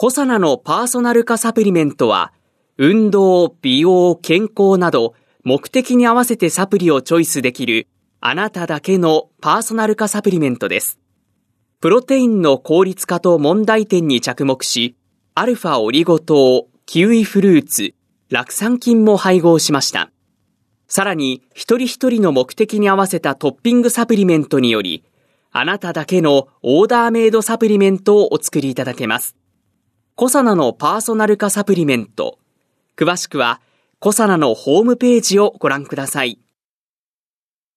コサナのパーソナル化サプリメントは運動、美容、健康など目的に合わせてサプリをチョイスできるあなただけのパーソナル化サプリメントです。プロテインの効率化と問題点に着目し、アルファオリゴ糖、キウイフルーツ、酪酸菌も配合しました。さらに、一人一人の目的に合わせたトッピングサプリメントにより、あなただけのオーダーメイドサプリメントをお作りいただけます。コサナのパーソナル化サプリメント。詳しくは、コサナのホームページをご覧ください。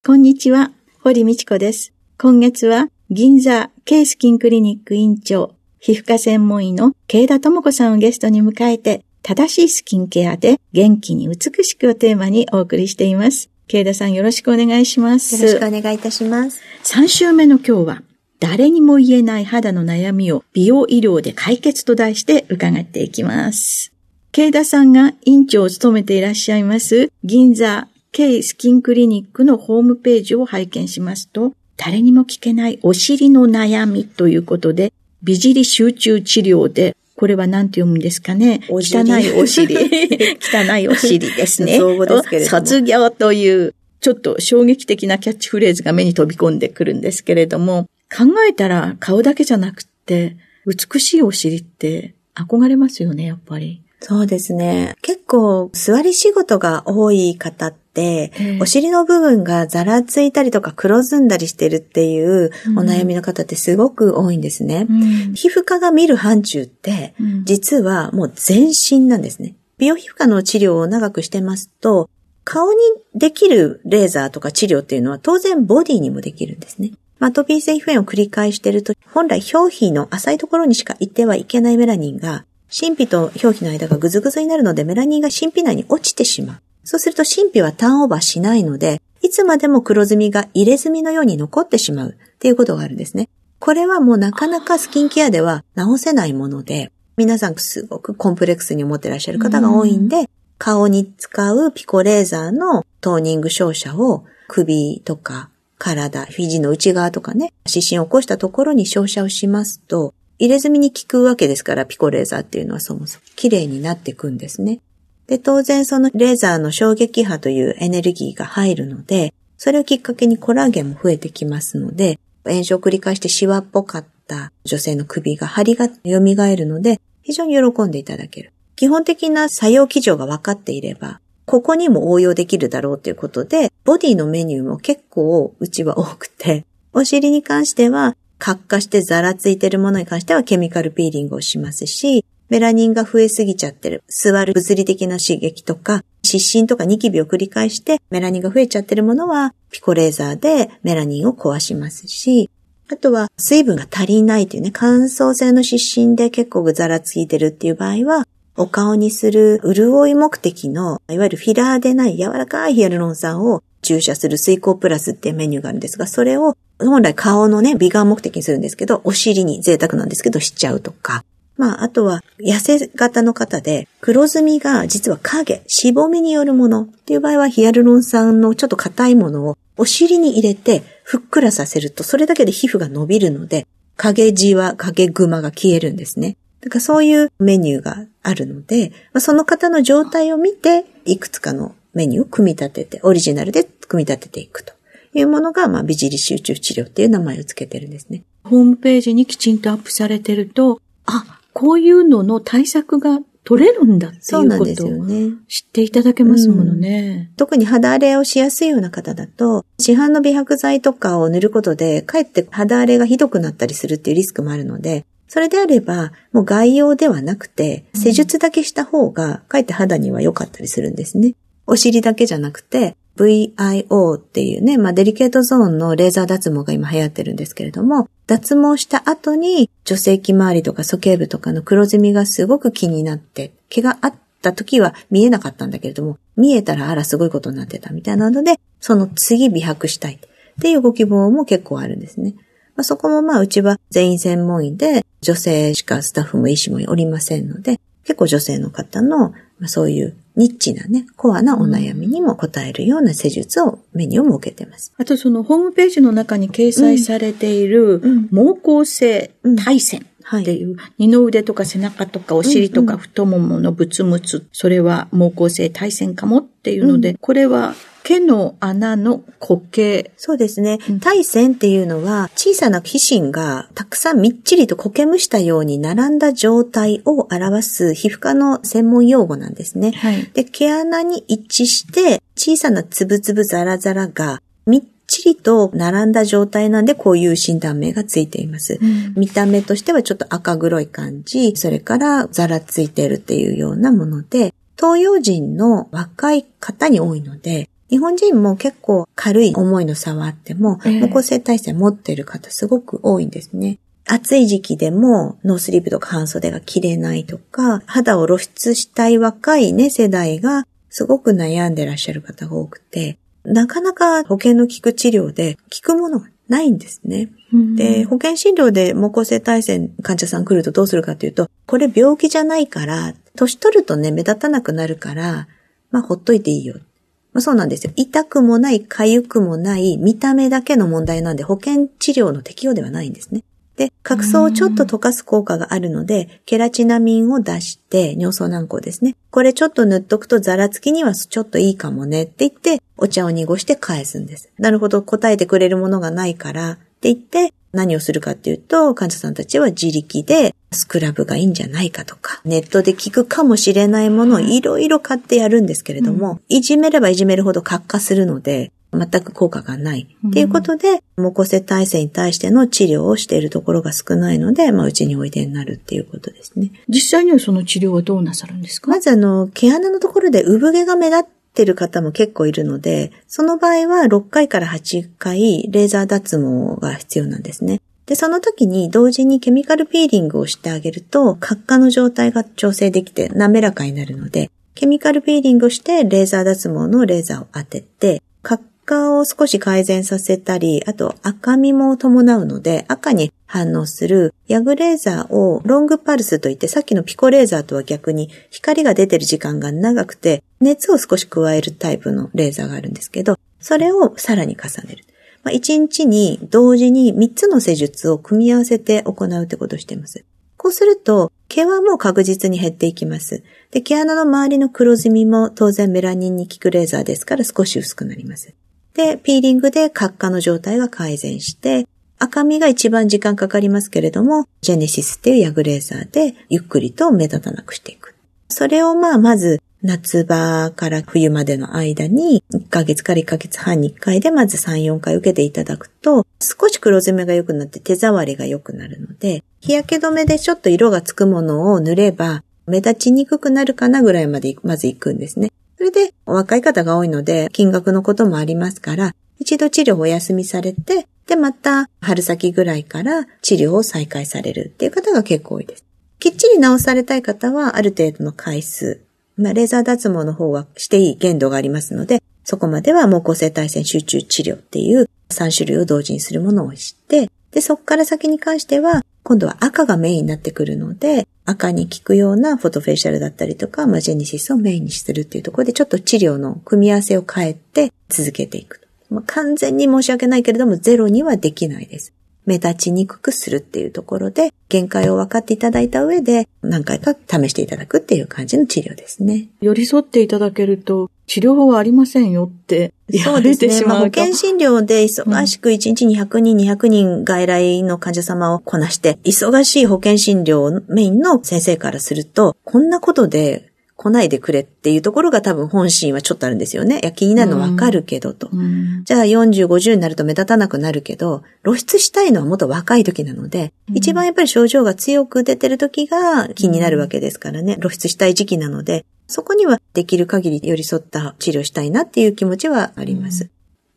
こんにちは、堀道子です。今月は、銀座ケイスキンクリニック院長、皮膚科専門医の慶田智子さんをゲストに迎えて、正しいスキンケアで元気に美しくをテーマにお送りしています。慶田さんよろしくお願いします。よろしくお願いいたします。3週目の今日は、誰にも言えない肌の悩みを美容医療で解決と題して伺っていきます。慶田さんが院長を務めていらっしゃいます、銀座 K スキンクリニックのホームページを拝見しますと、誰にも聞けないお尻の悩みということで、美尻集中治療で、これは何て読むんですかね？汚いお尻。汚いお尻ですね。ですけれども卒業という、ちょっと衝撃的なキャッチフレーズが目に飛び込んでくるんですけれども、考えたら顔だけじゃなくって、美しいお尻って憧れますよね、やっぱり。そうですね。結構、座り仕事が多い方って、ええお尻の部分がざらついたりとか黒ずんだりしてるっていううんお悩みの方ってすごく多いんですね。うん皮膚科が見る範疇って、うん実はもう全身なんですね。美容皮膚科の治療を長くしてますと、顔にできるレーザーとか治療っていうのは当然ボディにもできるんですね。まトピー性皮膚炎を繰り返していると、本来表皮の浅いところにしか行ってはいけないメラニンが、真皮と表皮の間がぐずぐずになるので、メラニンが真皮内に落ちてしまう。そうすると真皮はターンオーバーしないので、いつまでも黒ずみが入れ墨のように残ってしまうっていうことがあるんですね。これはもうなかなかスキンケアでは直せないもので、皆さんすごくコンプレックスに思ってらっしゃる方が多いんで、顔に使うピコレーザーのトーニング照射を首とか体、肘の内側とかね、湿疹を起こしたところに照射をしますと、入れ墨に効くわけですから、ピコレーザーっていうのはそもそも綺麗になっていくんですね。で、当然そのレーザーの衝撃波というエネルギーが入るので、それをきっかけにコラーゲンも増えてきますので、炎症を繰り返してシワっぽかった女性の首が張りが蘇るので、非常に喜んでいただける。基本的な作用基準が分かっていれば、ここにも応用できるだろうということで、ボディのメニューも結構うちは多くて、お尻に関しては、活化してザラついてるものに関してはケミカルピーリングをしますし、メラニンが増えすぎちゃってる、座る物理的な刺激とか、湿疹とかニキビを繰り返してメラニンが増えちゃってるものはピコレーザーでメラニンを壊しますし、あとは水分が足りないというね、乾燥性の湿疹で結構ザラついてるっていう場合は、お顔にする潤い目的の、いわゆるフィラーでない柔らかいヒアルロン酸を注射する水光プラスっていうメニューがあるんですが、それを本来顔のね、美顔目的にするんですけど、お尻に贅沢なんですけどしちゃうとか、まあ、あとは、痩せ型の方で、黒ずみが実は影、しぼみによるものっていう場合は、ヒアルロン酸のちょっと硬いものをお尻に入れて、ふっくらさせると、それだけで皮膚が伸びるので、影じわ、影グマが消えるんですね。だからそういうメニューがあるので、まあその方の状態を見て、いくつかのメニューを組み立てて、オリジナルで組み立てていくというものが、まあ、美尻集中治療っていう名前をつけてるんですね。ホームページにきちんとアップされてると、あ、こういうのの対策が取れるんだっていうことを。知っていただけますものね。特に肌荒れをしやすいような方だと、市販の美白剤とかを塗ることで、かえって肌荒れがひどくなったりするっていうリスクもあるので、それであれば、もう外用ではなくて、施術だけした方が、かえって肌には良かったりするんですね。お尻だけじゃなくて、VIO っていうね、まあデリケートゾーンのレーザー脱毛が今流行ってるんですけれども、脱毛した後に女性器周りとか鼠径部とかの黒ずみがすごく気になって、毛があった時は見えなかったんだけれども、見えたらあらすごいことになってたみたいなので、その次美白したいっていうご希望も結構あるんですね。まあ、そこもまあうちは全員専門医で女性しかスタッフも医師もおりませんので、結構女性の方の、まあ、そういうニッチなね、コアなお悩みにも応えるような施術を、メニューを設けてます。あとそのホームページの中に掲載されている、毛孔性体線。っていう、二の腕とか背中とかお尻とか太もものブツムツ、それは毛孔性体線かもっていうので、これは毛の穴の固形。そうですね。体線っていうのは、小さな皮脂がたくさんみっちりと苔むしたように並んだ状態を表す皮膚科の専門用語なんですね。はい、で、毛穴に一致して、小さなつぶつぶザラザラがみっちりと並んだ状態なんで、こういう診断名がついています。うん、見た目としてはちょっと赤黒い感じ、それからザラついてるっていうようなもので、東洋人の若い方に多いので、日本人も結構軽い思いの差はあっても、無個性体制持ってる方すごく多いんですね。暑い時期でもノースリーブとか半袖が着れないとか、肌を露出したい若いね、世代がすごく悩んでらっしゃる方が多くて、なかなか保険の効く治療で効くものがないんですね。で、保険診療で毛孔性体線患者さん来るとどうするかというと、これ病気じゃないから、年取るとね、目立たなくなるから、まあほっといていいよ。まあ、そうなんですよ。痛くもない、痒くもない、見た目だけの問題なんで、保険治療の適用ではないんですね。で、角層をちょっと溶かす効果があるので、ケラチナミンを出して、尿素軟膏ですね。これちょっと塗っとくとザラつきにはちょっといいかもねって言って、お茶を濁して返すんです。なるほど、答えてくれるものがないから、って言って、何をするかっていうと、患者さんたちは自力でスクラブがいいんじゃないかとか、ネットで聞くかもしれないものをいろいろ買ってやるんですけれども、うん、いじめればいじめるほど活化するので、全く効果がない。っていうことで、モコセ体制に対しての治療をしているところが少ないので、まあ、うちにおいでになるっていうことですね。実際にはその治療はどうなさるんですか？まずあの、毛穴のところで産毛が目立っててる方も結構いるので、その場合は6回から8回レーザー脱毛が必要なんですね。で、その時に同時にケミカルピーリングをしてあげると、角化の状態が調整できて滑らかになるので、ケミカルピーリングをしてレーザー脱毛のレーザーを当てて、角化を少し改善させたり、あと赤みも伴うので、赤に反応するヤグレーザーをロングパルスといって、さっきのピコレーザーとは逆に光が出てる時間が長くて、熱を少し加えるタイプのレーザーがあるんですけど、それをさらに重ねる。まあ、1日に同時に3つの施術を組み合わせて行うってことをしています。こうすると、毛はもう確実に減っていきます。で、毛穴の周りの黒ずみも当然メラニンに効くレーザーですから少し薄くなります。で、ピーリングで角化の状態が改善して、赤みが一番時間かかりますけれども、ジェネシスっていうヤグレーザーでゆっくりと目立たなくしていく。それをまあまず夏場から冬までの間に、1ヶ月から1ヶ月半に1回でまず3、4回受けていただくと、少し黒ずめが良くなって手触りが良くなるので、日焼け止めでちょっと色がつくものを塗れば、目立ちにくくなるかなぐらいまでまず行くんですね。それで、お若い方が多いので、金額のこともありますから、一度治療をお休みされて、で、また春先ぐらいから治療を再開されるっていう方が結構多いです。きっちり治されたい方は、ある程度の回数、まあ、レーザー脱毛の方はしていい限度がありますので、そこまでは毛孔性体線集中治療っていう3種類を同時にするものを知って、で、そこから先に関しては、今度は赤がメインになってくるので、赤に効くようなフォトフェイシャルだったりとか、マジェニシスをメインにするっていうところで、ちょっと治療の組み合わせを変えて続けていく。まあ、完全に申し訳ないけれども、ゼロにはできないです。目立ちにくくするっていうところで、限界を分かっていただいた上で、何回か試していただくっていう感じの治療ですね。寄り添っていただけると、治療法はありませんよってそうですね。まあ、保険診療で忙しく1日に100人、200人外来の患者様をこなして、忙しい保険診療メインの先生からすると、こんなことで来ないでくれっていうところが多分本心はちょっとあるんですよね。いや、気になるのわかるけどと。うん、じゃあ40、50になると目立たなくなるけど、露出したいのはもっと若い時なので、うん、一番やっぱり症状が強く出てる時が気になるわけですからね。露出したい時期なので、そこにはできる限り寄り添った治療したいなっていう気持ちはあります。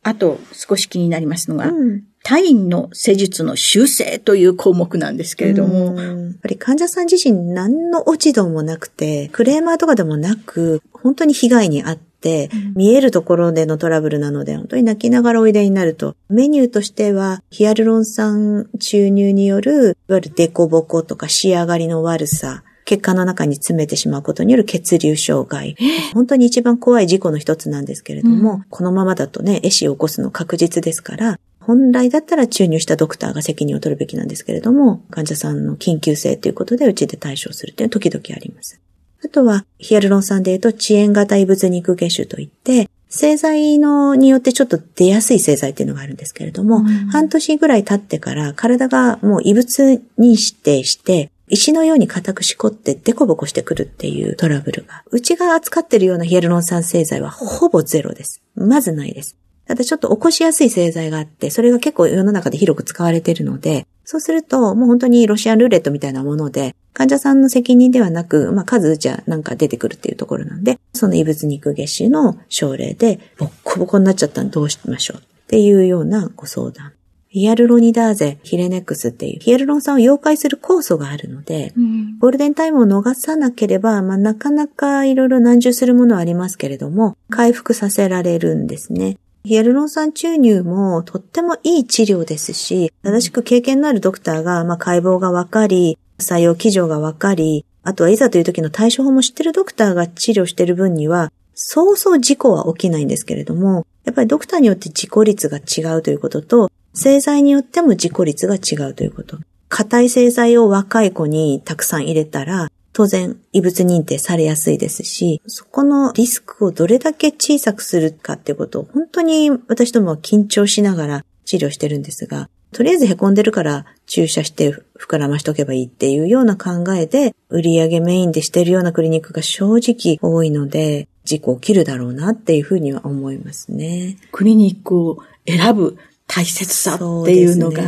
あと、少し気になりますのが、うん。の施術の修正という項目なんですけれども、やっぱり患者さん自身何の落ち度もなくて、クレーマーとかでもなく、本当に被害に遭って、見えるところでのトラブルなので、本当に泣きながらおいでになると、メニューとしては、ヒアルロン酸注入による、いわゆるデコボコとか仕上がりの悪さ、血管の中に詰めてしまうことによる血流障害。本当に一番怖い事故の一つなんですけれども、うん、このままだとね、壊死を起こすの確実ですから、本来だったら注入したドクターが責任を取るべきなんですけれども、患者さんの緊急性ということでうちで対処するというのは時々あります。あとは、ヒアルロン酸で言うと遅延型異物肉下種といって、製剤のによってちょっと出やすい製剤っていうのがあるんですけれども、うん、半年ぐらい経ってから体がもう異物に指定して、石のように固くしこってデコボコしてくるっていうトラブルが、うちが扱ってるようなヒアルロン酸製剤はほぼゼロです。まずないです。ただちょっと起こしやすい製剤があって、それが結構世の中で広く使われているので、そうするともう本当にロシアンルーレットみたいなもので、患者さんの責任ではなく、まあ数じゃなんか出てくるっていうところなんで、その異物肉月種の症例でボッコボコになっちゃったらどうしましょうっていうようなご相談。ヒアルロニダーゼ、ヒレネックスっていうヒアルロン酸を溶解する酵素があるので、うん、ゴールデンタイムを逃さなければ、まあ、なかなかいろいろ難重するものはありますけれども、回復させられるんですね。ヒアルロン酸注入もとってもいい治療ですし、正しく経験のあるドクターが、まあ、解剖がわかり、採用基準がわかり、あとはいざという時の対処法も知ってるドクターが治療している分には、そうそう事故は起きないんですけれども、やっぱりドクターによって事故率が違うということと、製剤によっても事故率が違うということ。硬い製剤を若い子にたくさん入れたら、当然異物認定されやすいですし、そこのリスクをどれだけ小さくするかってことを本当に私どもは緊張しながら治療してるんですが、とりあえず凹んでるから注射して膨らましとけばいいっていうような考えで、売上メインでしてるようなクリニックが正直多いので、事故起きるだろうなっていうふうには思いますね。クリニックを選ぶ大切さっていうのが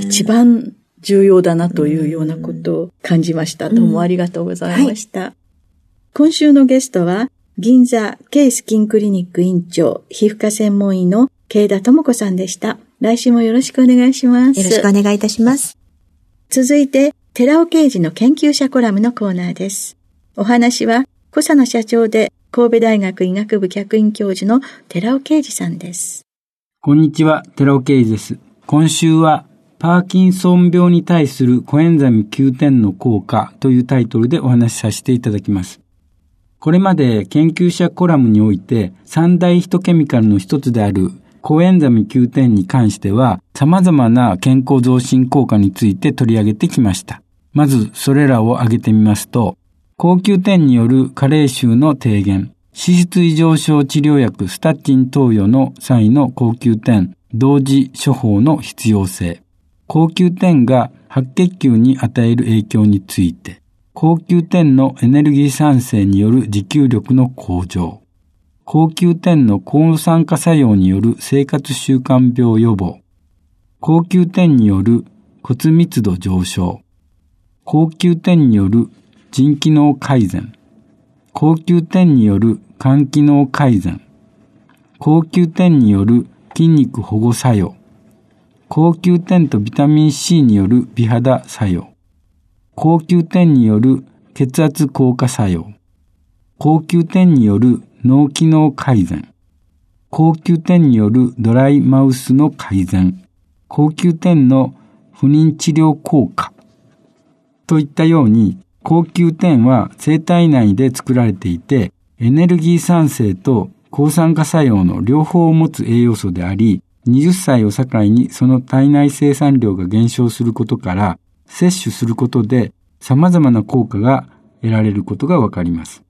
一番重要だなというようなことを感じました。どうもありがとうございました。はい、今週のゲストは、銀座ケイスキンクリニック院長、皮膚科専門医の慶田智子さんでした。来週もよろしくお願いします。よろしくお願いいたします。続いて、寺尾刑事の研究者コラムのコーナーです。お話は、小佐野社長で神戸大学医学部客員教授の寺尾啓二さんです。こんにちは、寺尾啓二です。今週はパーキンソン病に対するコエンザミ9点の効果というタイトルでお話しさせていただきます。これまで研究者コラムにおいて三大ヒトケミカルの一つであるコエンザミ9点に関しては様々な健康増進効果について取り上げてきました。まずそれらを挙げてみますと、高級点による加齢臭の低減、脂質異常症治療薬スタチン投与の際の高級点、同時処方の必要性、高級点が白血球に与える影響について、高級点のエネルギー産生による持久力の向上、高級点の抗酸化作用による生活習慣病予防、高級点による骨密度上昇、高級点による腎機能改善、高級点による肝機能改善、高級点による筋肉保護作用、高級点とビタミン C による美肌作用。高級点による血圧効果作用。高級点による脳機能改善。高級点によるドライマウスの改善。高級点の不妊治療効果。といったように、高級点は生体内で作られていて、エネルギー産生と抗酸化作用の両方を持つ栄養素であり、20歳を境にその体内生産量が減少することから、摂取することで様々な効果が得られることがわかります。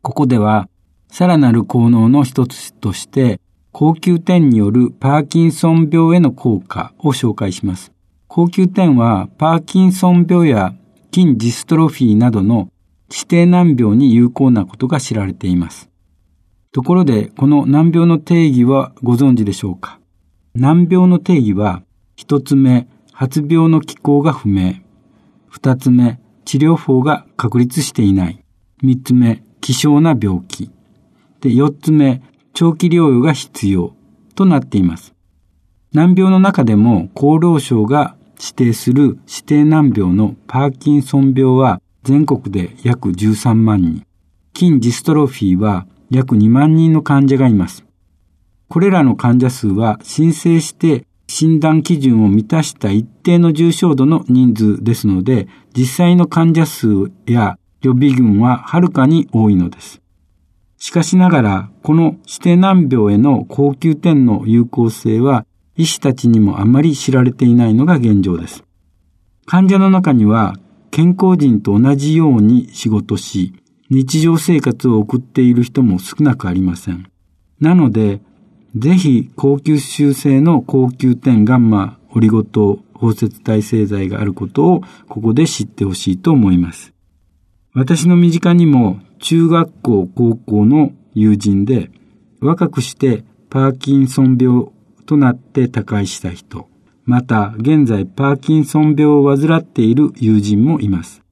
ここでは、さらなる効能の一つとして、高級点によるパーキンソン病への効果を紹介します。高級点はパーキンソン病や筋ジストロフィーなどの指定難病に有効なことが知られています。ところで、この難病の定義はご存知でしょうか？難病の定義は、一つ目、発病の機構が不明。二つ目、治療法が確立していない。三つ目、希少な病気。で、4つ目、長期療養が必要となっています。難病の中でも厚労省が指定する指定難病のパーキンソン病は全国で約13万人。筋ジストロフィーは約2万人の患者がいます。これらの患者数は申請して診断基準を満たした一定の重症度の人数ですので、実際の患者数や予備軍ははるかに多いのです。しかしながら、この指定難病への高級点の有効性は医師たちにもあまり知られていないのが現状です。患者の中には健康人と同じように仕事し、日常生活を送っている人も少なくありません。なので、ぜひ高級修正の高級点ガンマオリゴ糖包摂体製剤があることをここで知ってほしいと思います。私の身近にも中学校、高校の友人で若くしてパーキンソン病となって他界した人、また現在パーキンソン病を患っている友人もいます。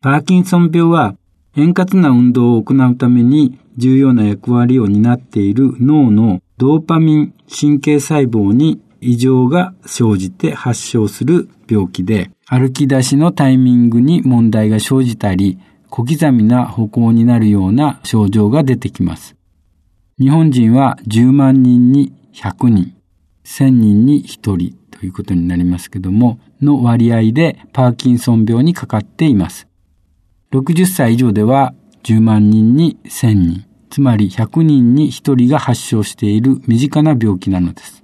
パーキンソン病は円滑な運動を行うために重要な役割を担っている脳のドーパミン神経細胞に異常が生じて発症する病気で、歩き出しのタイミングに問題が生じたり、小刻みな歩行になるような症状が出てきます。日本人は10万人に100人、1000人に1人ということになりますけども、の割合でパーキンソン病にかかっています。60歳以上では10万人に1000人、つまり100人に1人が発症している身近な病気なのです。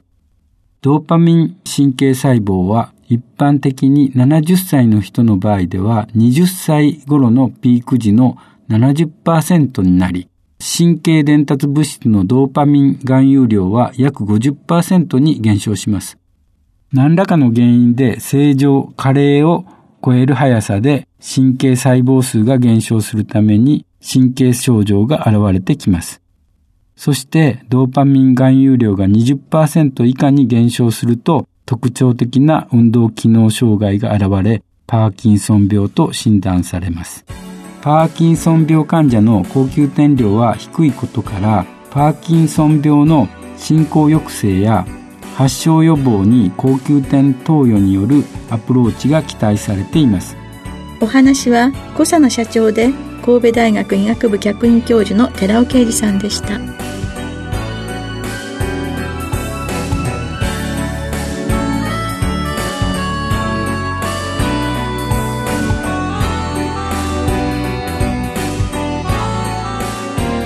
ドーパミン神経細胞は一般的に70歳の人の場合では20歳頃のピーク時の70%になり、神経伝達物質のドーパミン含有量は約50%に減少します。何らかの原因で正常、加齢を超える速さで神経細胞数が減少するために神経症状が現れてきます。そしてドーパミン含有量が20%以下に減少すると特徴的な運動機能障害が現れパーキンソン病と診断されます。パーキンソン病患者の高級点量は低いことからパーキンソン病の進行抑制や発症予防に高級点投与によるアプローチが期待されています。お話は小佐の社長で神戸大学医学部客員教授の寺尾啓二さんでした。